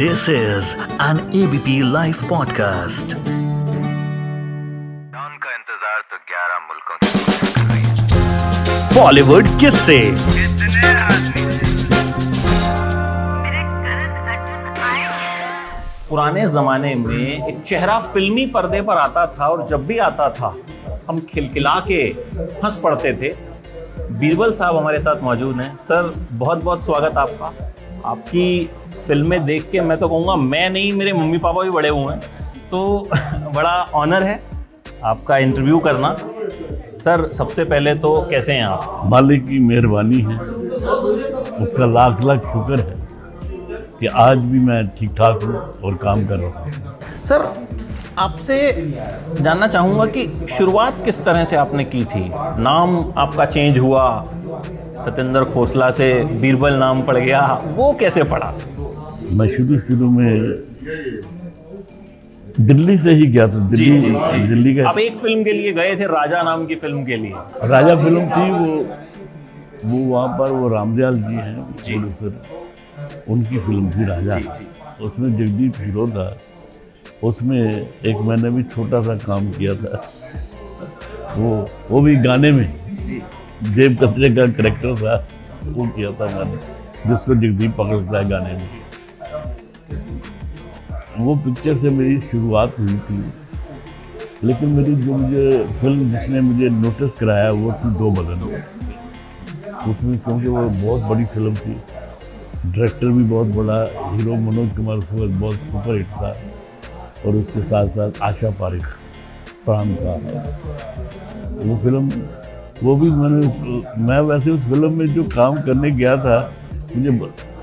This is an ABP Life podcast. का इंतज़ार तो 11 मुल्कों बॉलीवुड किससे कितने आदमी पुराने ज़माने में एक चेहरा फिल्मी पर्दे पर आता था और जब भी आता था हम खिलखिला के हंस पड़ते थे। बीरबल साहब हमारे साथ मौजूद हैं। सर बहुत बहुत स्वागत आपका। आपकी फ़िल्में देख के मैं तो कहूँगा मैं नहीं मेरे मम्मी पापा भी बड़े हुए हैं तो बड़ा ऑनर है आपका इंटरव्यू करना। सर सबसे पहले तो कैसे हैं आप? मालिक की मेहरबानी है। उसका लाख लाख शुक्र है कि आज भी मैं ठीक ठाक हूँ और काम कर रहा हूँ। सर आपसे जानना चाहूँगा कि शुरुआत किस तरह से आपने की थी? नाम आपका चेंज हुआ सत्येंद्र खोसला से बीरबल नाम पड़ गया वो कैसे पड़ा? मैं शुरू शुरू में दिल्ली से ही गया था दिल्ली जी, जी, जी। दिल्ली का आप एक फ़िल्म के लिए गए थे राजा नाम की फ़िल्म के लिए। राजा फ़िल्म थी वो। वो वहाँ पर वो रामदयाल जी हैं प्रोड्यूसर उनकी फ़िल्म थी राजा। उसमें जगदीप हीरो था। उसमें एक मैंने भी छोटा सा काम किया था। वो वो भी गाने में। जेब कतरे का करेक्टर था वो किया था मैंने जिसको जगदीप पकड़ता है गाने में। वो पिक्चर से मेरी शुरुआत हुई थी। लेकिन मेरी जो मुझे फ़िल्म जिसने मुझे नोटिस कराया, वो थी दो बदन। उसमें क्योंकि वो बहुत बड़ी फ़िल्म थी। डायरेक्टर भी बहुत बड़ा हीरो मनोज कुमार उस बहुत सुपर हिट था। और उसके साथ साथ आशा पारिक, प्राण का वो फ़िल्म वो भी मैंने, मैं वैसे उस फ़िल्म में जो काम करने गया था, मुझे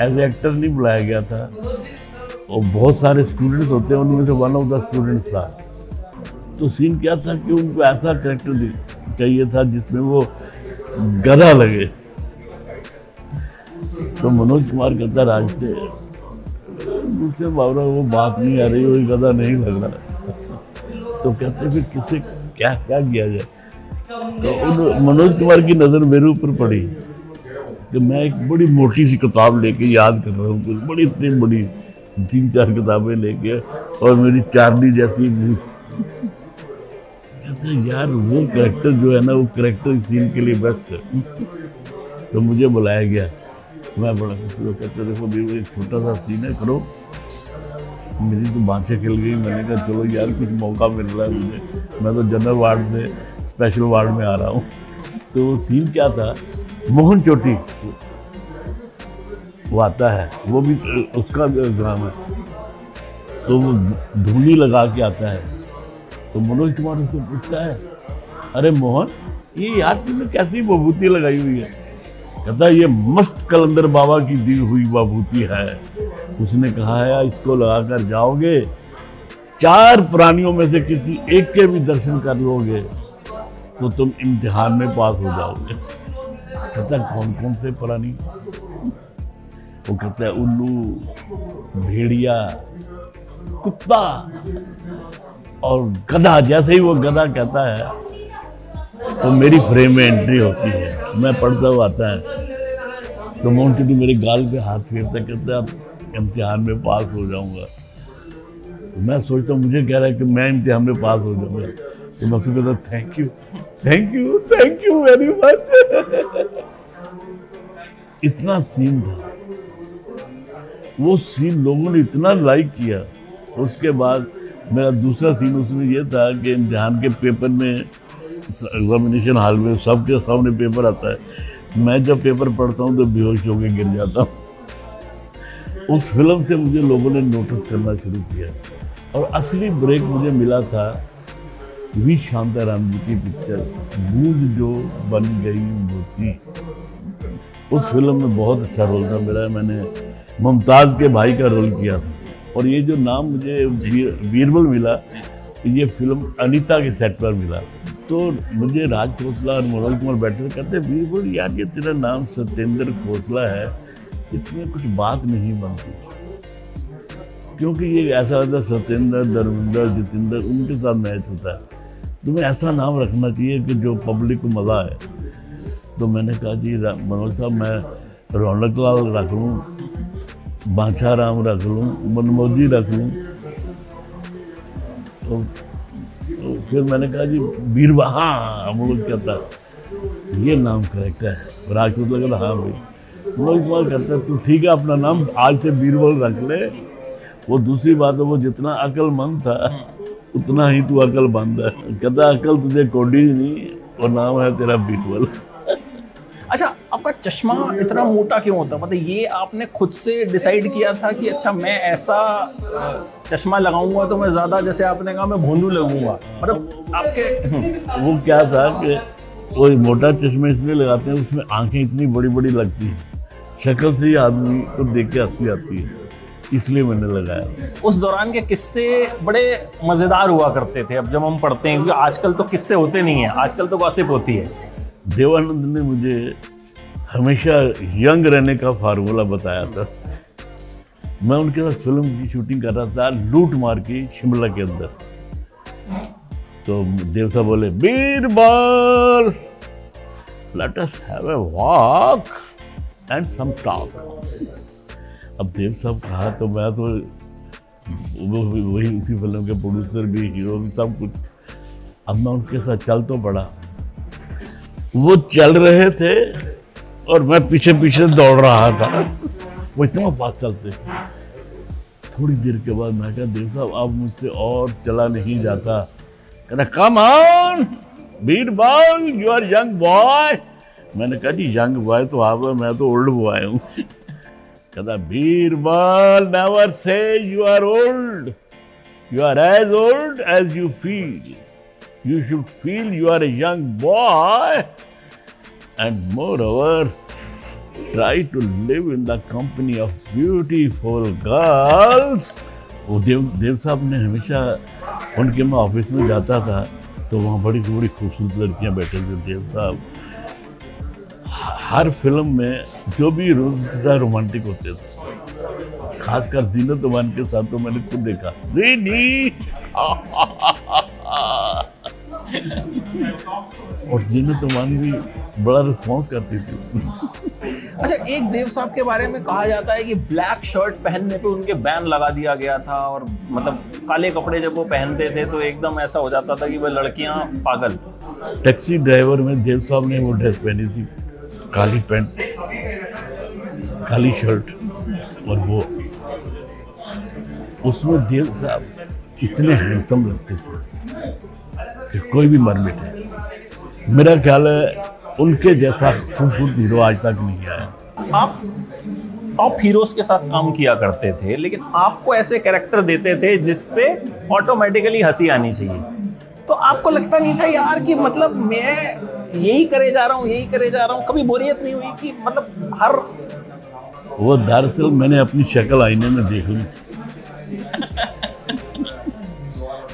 एज एक्टर नहीं बुलाया गया था। और बहुत सारे स्टूडेंट्स होते हैं, उनमें से वन ऑफ़ द स्टूडेंट्स था। तो सीन क्या था कि उनको ऐसा करेक्टर चाहिए था जिसमें वो गधा लगे। तो मनोज कुमार कहता राज से दूसरे बाबरा वो बात नहीं आ रही वही गधा नहीं लग रहा। तो कहते फिर किसे, क्या क्या किया जाए? तो उन, मनोज कुमार की नज़र मेरे ऊपर पड़ी कि मैं एक बड़ी मोटी सी किताब लेके याद कर रहा हूँ, कुछ बड़ी, इतनी बड़ी तीन चार किताबें लेके और मेरी चार्ली जैसी कहते यार, वो करेक्टर जो है ना, वो करेक्टर सीन के लिए बेस्ट है। तो मुझे बुलाया गया। मैं बड़ा खुश हुआ। कहते, देखो वो एक छोटा सा सीन है, करो। मेरी तो बाँचें खिल गई। मैंने कहा, चलो यार, कुछ मौका मिल रहा है मुझे। मैं तो जनरल वार्ड में स्पेशल वार्ड में आ रहा हूँ। तो सीन क्या था? मोहन चोटी। वो आता है, वो भी, उसका ग्राम है। तो वो धूनी लगा के आता है। तो मनोज कुमार उसको पूछता है, अरे मोहन, ये यार तुमने कैसी बभूति लगाई हुई है? कहता ये मस्त कलंदर बाबा की दी हुई बभूति है। उसने कहा है इसको लगाकर जाओगे, चार प्राणियों में से किसी एक के भी दर्शन कर लोगे तो तुम इम्तिहान में पास हो जाओगे। कहता कौन कौन से प्राणी? वो कहता है उल्लू भेड़िया कुत्ता और गधा, जैसे ही वो गधा कहता है तो मेरी फ्रेम में एंट्री होती है। मैं पढ़ता हुआ आता है। तो मोहन चुटी मेरे गाल पे हाथ फेरता, कहता है, अब इम्तिहान में पास हो जाऊँगा। तो मैं सोचता हूँ, मुझे कह रहा है कि मैं इम्तिहान में पास हो जाऊँगा। तो मैं उसको कहता thank you thank you thank you very much इतना सीन था। वो सीन लोगों ने इतना लाइक किया। उसके बाद मेरा दूसरा सीन उसमें ये था कि इम्तहान के पेपर में एग्जामिनेशन हॉल में सबके सामने पेपर आता है। मैं जब पेपर पढ़ता हूँ तो बेहोश होकर गिर जाता हूँ। उस फ़िल्म से मुझे लोगों ने नोटिस करना शुरू किया। और असली ब्रेक मुझे मिला था वी शांताराम जी की पिक्चर बूंद जो बन गई मोती। उस फ़िल्म में बहुत अच्छा रोल था मेरा। मैंने मुमताज़ के भाई का रोल किया था। और ये जो नाम मुझे वीर, बीरबल मिला ये फ़िल्म अनीता के सेट पर मिला। तो मुझे राज खोसला और मनोज कुमार बैठे थे कहते बीरबल यार ये तेरा नाम सत्येंद्र खोसला है। इसमें कुछ बात नहीं बनती। क्योंकि ये ऐसा होता है सत्येंद्र धर्मेंद्र जितेंद्र उनके साथ मैच होता है। तुम्हें ऐसा नाम रखना चाहिए कि जो पब्लिक को मज़ा आए। तो मैंने कहा जी मनोज साहब मैं रौनक लाल रख लूँ। बाछा राम रख लूँ मनमोजी रख लूँ। तो, तो फिर मैंने कहा जी बीरबा हाँ हम लोग कहता ये नाम करेक्ट है। राजपूत लगा हाँ भाई। हम लोग इस्तेमाल हैं तो ठीक है अपना नाम आज से बीरबल रख ले। वो दूसरी बात है वो जितना अकलमंद था उतना ही तू अक्लमंद है। कहता अकल तुझे कोडी नहीं और नाम है तेरा बीरबल। आपका चश्मा इतना मोटा क्यों होता? है मतलब ये आपने खुद से डिसाइड किया था कि अच्छा मैं ऐसा चश्मा लगाऊँगा तो मैं ज़्यादा जैसे आपने कहा मैं भोंदू लगूँगा। मतलब आपके हम्म, वो क्या था कि वो मोटा चश्मे इसलिए लगाते हैं उसमें आँखें इतनी बड़ी बड़ी लगती हैं। शक्ल से ही आदमी को देख के हँसी आती है। इसलिए मैंने लगाया। उस दौरान के किस्से बड़े मज़ेदार हुआ करते थे। अब जब हम पढ़ते हैं क्योंकि आजकल तो किस्से होते नहीं है आजकल तो गॉसिप होती है। देवानंद ने मुझे हमेशा यंग रहने का फार्मूला बताया था। मैं उनके साथ फ़िल्म की शूटिंग कर रहा था, लूट मार की शिमला के अंदर। तो देव साहब बोले Birbal let us have a walk and some talk अब देव साहब कहा तो मैं तो वही उसी फ़िल्म के प्रोड्यूसर भी हीरो भी, सब कुछ। अब मैं उनके साथ चल तो पड़ा। वो चल रहे थे और मैं पीछे पीछे दौड़ रहा था। वो इतना फास्ट चलते थोड़ी देर के बाद मैं कहा, देव साहब अब मुझसे और चला नहीं जाता। कहता come on Birbal you are young boy मैंने कहा, जी यंग बॉय तो आप मैं तो ओल्ड बॉय हूँ। कहता Birbal never say you are old you are as old as you feel you should feel you are a young boy. And moreover, try to live in the company of beautiful girls. Dev Dev साहब ने हमेशा उनके मैं office में जाता था तो वहाँ बड़ी बड़ी खूबसूरत लड़कियाँ बैठे थे, देव साहब। हर फ़िल्म में जो भी रोज रोमांटिक होते थे, खासकर जीनत अमान के साथ तो मैंने खुद देखा। और जीनत अमान भी बड़ा रिस्पॉन्स करती थी। अच्छा एक देव साहब के बारे में कहा जाता है कि ब्लैक शर्ट पहनने पे उनके बैन लगा दिया गया था और मतलब काले कपड़े जब वो पहनते थे तो एकदम ऐसा हो जाता था कि वह लड़कियाँ पागल। टैक्सी ड्राइवर में देव साहब ने वो ड्रेस पहनी थी काली पैंट काली शर्ट और वो। उसमें देव साहब इतने हैंडसम लगते थे कि कोई भी मर बैठे मेरा ख्याल है उनके जैसा खूबसूरत हीरो आज तक नहीं आया। आप टॉप हीरोज के साथ काम किया करते थे लेकिन आपको ऐसे कैरेक्टर देते थे जिसपे ऑटोमेटिकली हँसी आनी चाहिए। तो आपको लगता नहीं था यार कि मतलब मैं यही करे जा रहा हूँ यही करे जा रहा हूँ? कभी बोरियत नहीं हुई कि मतलब हर वो दरअसल मैंने अपनी शक्ल आईने में देख ली। थी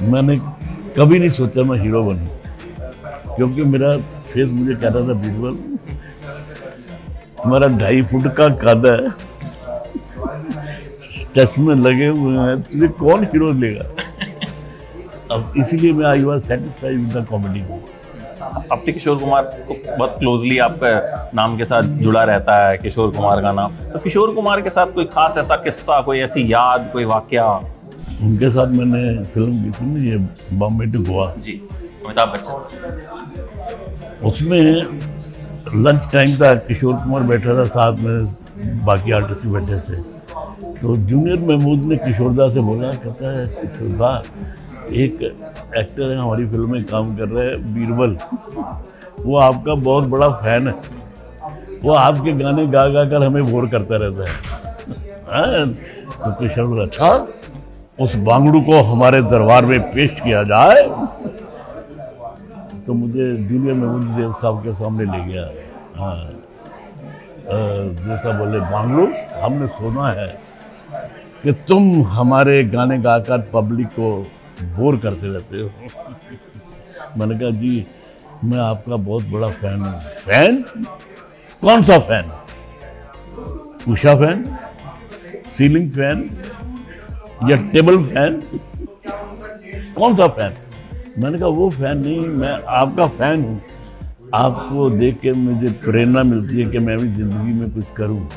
मैंने कभी नहीं सोचा मैं हीरो बनूं। क्योंकि मेरा फेस मुझे कहता था बीरबल तुम्हारा ढाई फुट का कद है। चश्मे लगे हुए हैं तुझे कौन हीरो लेगा अब इसीलिए मैं I was satisfied with the comedy अब तो किशोर कुमार को बहुत क्लोजली आपका नाम के साथ जुड़ा रहता है किशोर कुमार का नाम। तो किशोर कुमार के साथ कोई खास ऐसा किस्सा कोई ऐसी याद कोई वाक्य? उनके साथ मैंने फ़िल्म की थी ना ये बॉम्बे टू गोवा। जी अमिताभ बच्चन। उसमें लंच टाइम था, किशोर कुमार बैठा था साथ में, बाकी आर्टिस्ट भी बैठे थे। तो जूनियर महमूद ने किशोरदा से बोला, कहता है किशोरदा एक एक्टर है, हमारी फ़िल्म में काम कर रहे हैं, बीरबल। वो आपका बहुत बड़ा फ़ैन है। वो आपके गाने गा गा कर हमें बोर करता रहता है। तो किशोर अच्छा उस बांगड़ू को हमारे दरबार में पेश किया जाए। तो मुझे जूनियर महमूद देव साहब के सामने ले गया। हाँ। साहब बोले बांगड़ू हमने सुना है कि तुम हमारे गाने गाकर पब्लिक को बोर करते रहते हो। मैंने कहा, जी, मैं आपका बहुत बड़ा फ़ैन हूँ। फ़ैन? कौन सा fan? Usha fan? Ceiling fan? या टेबल फ़ैन? कौन सा फ़ैन? मैंने कहा, वो फ़ैन नहीं, मैं आपका फ़ैन हूँ। आपको देख के मुझे प्रेरणा मिलती है कि मैं भी ज़िंदगी में कुछ करूँ।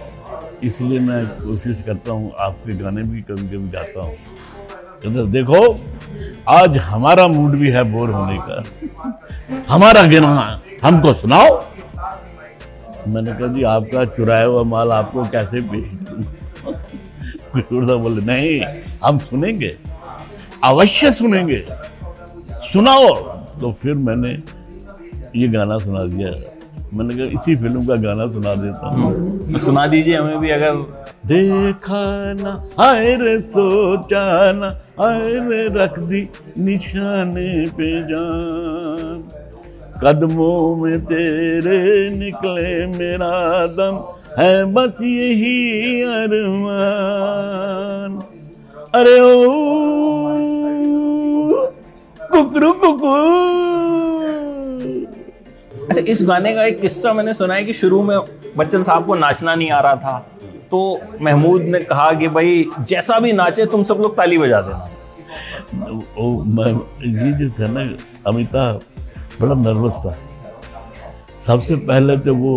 इसलिए मैं कोशिश करता हूँ, आपके गाने भी कभी कभी गाता हूँ। कहते देखो, आज हमारा मूड भी है बोर होने का। हमारा गाना, हमको सुनाओ। मैंने कहा, जी, आपका चुराया हुआ माल आपको कैसे? किशोर बोले, नहीं, हम सुनेंगे। अवश्य सुनेंगे। सुनाओ। तो फिर मैंने ये गाना सुना दिया। मैंने कहा इसी फ़िल्म का गाना सुना देता हूँ। तो सुना दीजिए हमें भी अगर देखा ना हाय रे सोचा ना हाय रे रख दी निशाने पे जान। कदमों में तेरे निकले मेरा दम है बस यही अरमान। अरे ओ कुकरू कुकू अच्छा इस गाने का एक किस्सा मैंने सुना है कि शुरू में बच्चन साहब को नाचना नहीं आ रहा था तो महमूद ने कहा कि भाई जैसा भी नाचे तुम सब लोग ताली बजा देना। मैं ये जो था ना अमिताभ बड़ा नर्वस था। सबसे पहले तो वो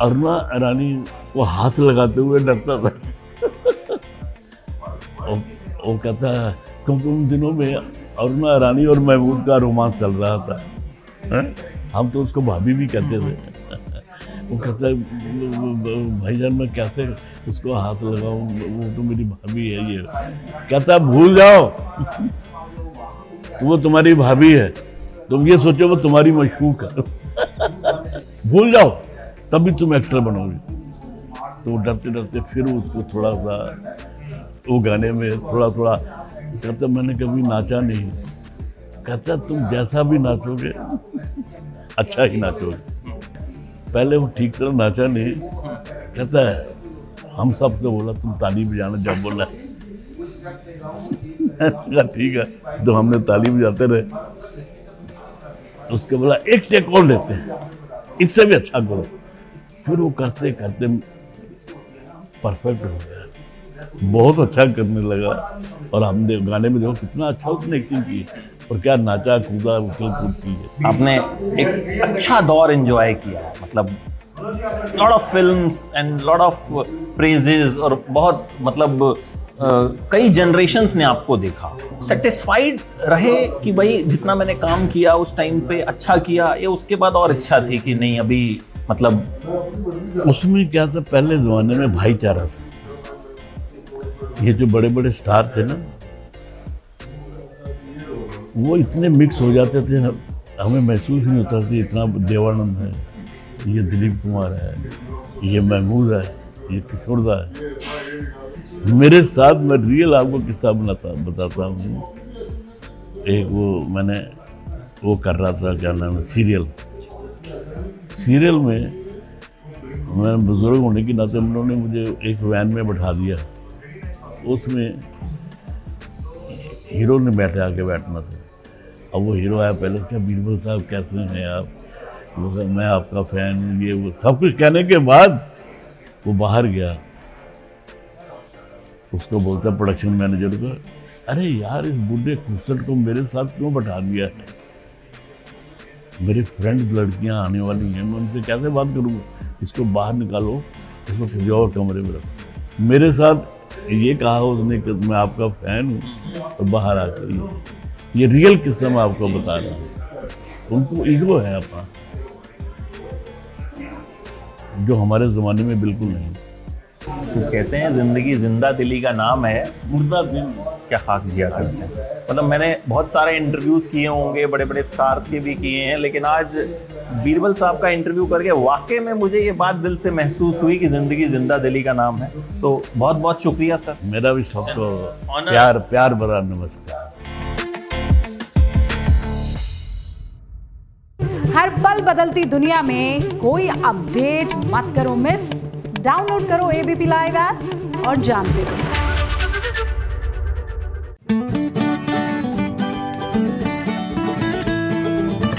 अरुणा ईरानी को हाथ लगाते हुए डरता था। वो, कहता है क्योंकि उन दिनों में अरुणा रानी और महमूद का रोमांस चल रहा था? हैं? हम तो उसको भाभी भी कहते थे। वो कहता है भाईजान मैं कैसे उसको हाथ लगाऊँ? वो तो मेरी भाभी है ये। कहता है भूल जाओ। वो तुम्हारी भाभी है। तुम ये सोचो वो तुम्हारी मशकूक है। भूल जाओ तभी तुम एक्टर बनोगे। तो डरते डरते फिर उसको थोड़ा सा वो गाने में थोड़ा थोड़ा कहता, मैंने कभी नाचा नहीं। कहता, तुम जैसा भी नाचोगे अच्छा ही नाचोगे। पहले वो ठीक तरह नाचा नहीं। कहता है हम सब तो बोला, तुम ताली बजाना जब बोला ठीक है। तो हमने ताली बजाते रहे। उसके बोला, एक टेक और लेते हैं। इससे भी अच्छा करो। फिर वो करते करते परफेक्ट हो गया। बहुत अच्छा करने लगा। और हमने गाने में देखो कितना अच्छा उसने एक्टिंग की और क्या नाचा कूदा उछल कूद की है। आपने एक अच्छा दौर एंजॉय किया मतलब lot of films and lot of praises और बहुत मतलब अ, कई जनरेशंस ने आपको देखा। सेटिस्फाइड रहे कि भाई जितना मैंने काम किया उस टाइम पे अच्छा किया ये उसके बाद और इच्छा थी कि नहीं अभी मतलब उसमें क्या था पहले जमाने में भाईचारा था। ये जो बड़े बड़े स्टार थे ना, वो इतने मिक्स हो जाते थे ना, हमें महसूस नहीं होता था इतना देवानंद है, ये दिलीप कुमार है, ये महमूद है, ये किशोरदा है। मेरे साथ मैं रियल आपको किस्सा बनाता, बताता हूँ। एक वो मैंने वो कर रहा था, क्या नाम है, सीरियल। सीरियल में मैं बुज़ुर्ग होने के नाते उन्होंने मुझे एक वैन में बैठा दिया। उसमें हीरो ने बैठे आके बैठना था। अब वो हीरो आया पहले, क्या बीरबल साहब कैसे हैं आप? वो मैं आपका फ़ैन हूँ, ये वो सब कुछ कहने के बाद वो बाहर गया। उसको बोलता प्रोडक्शन मैनेजर को, अरे यार, इस बूढ़े खूबसूरत को मेरे साथ क्यों बैठा दिया है? मेरी फ्रेंड लड़कियाँ आने वाली हैं, मैं उनसे कैसे बात करूँगा? इसको बाहर निकालो, इसको किसी और कमरे में रखो। मेरे साथ ये कहा उसने कि मैं आपका फ़ैन हूँ तो बाहर आ ये ये रियल किस्सा मैं आपको बता रहा हूँ। उनको ईगो है अपना। जो हमारे ज़माने में बिल्कुल नहीं। तो कहते हैं, ज़िंदगी ज़िंदा दिली का नाम है, मुर्दा दिन क्या खाक जिया करते हैं। मतलब मैंने बहुत सारे इंटरव्यूज़ किए होंगे बड़े बड़े स्टार्स के भी किए हैं लेकिन आज बीरबल साहब का इंटरव्यू करके वाकई में मुझे ये बात दिल से महसूस हुई कि ज़िंदगी ज़िंदा दिली का नाम है। तो बहुत बहुत शुक्रिया सर। मेरा भी सबको Honor. प्यार प्यार भरा नमस्कार। हर पल बदलती दुनिया में कोई अपडेट मत करो मिस डाउनलोड करो एबीपी लाइव ऐप और जानते रहो।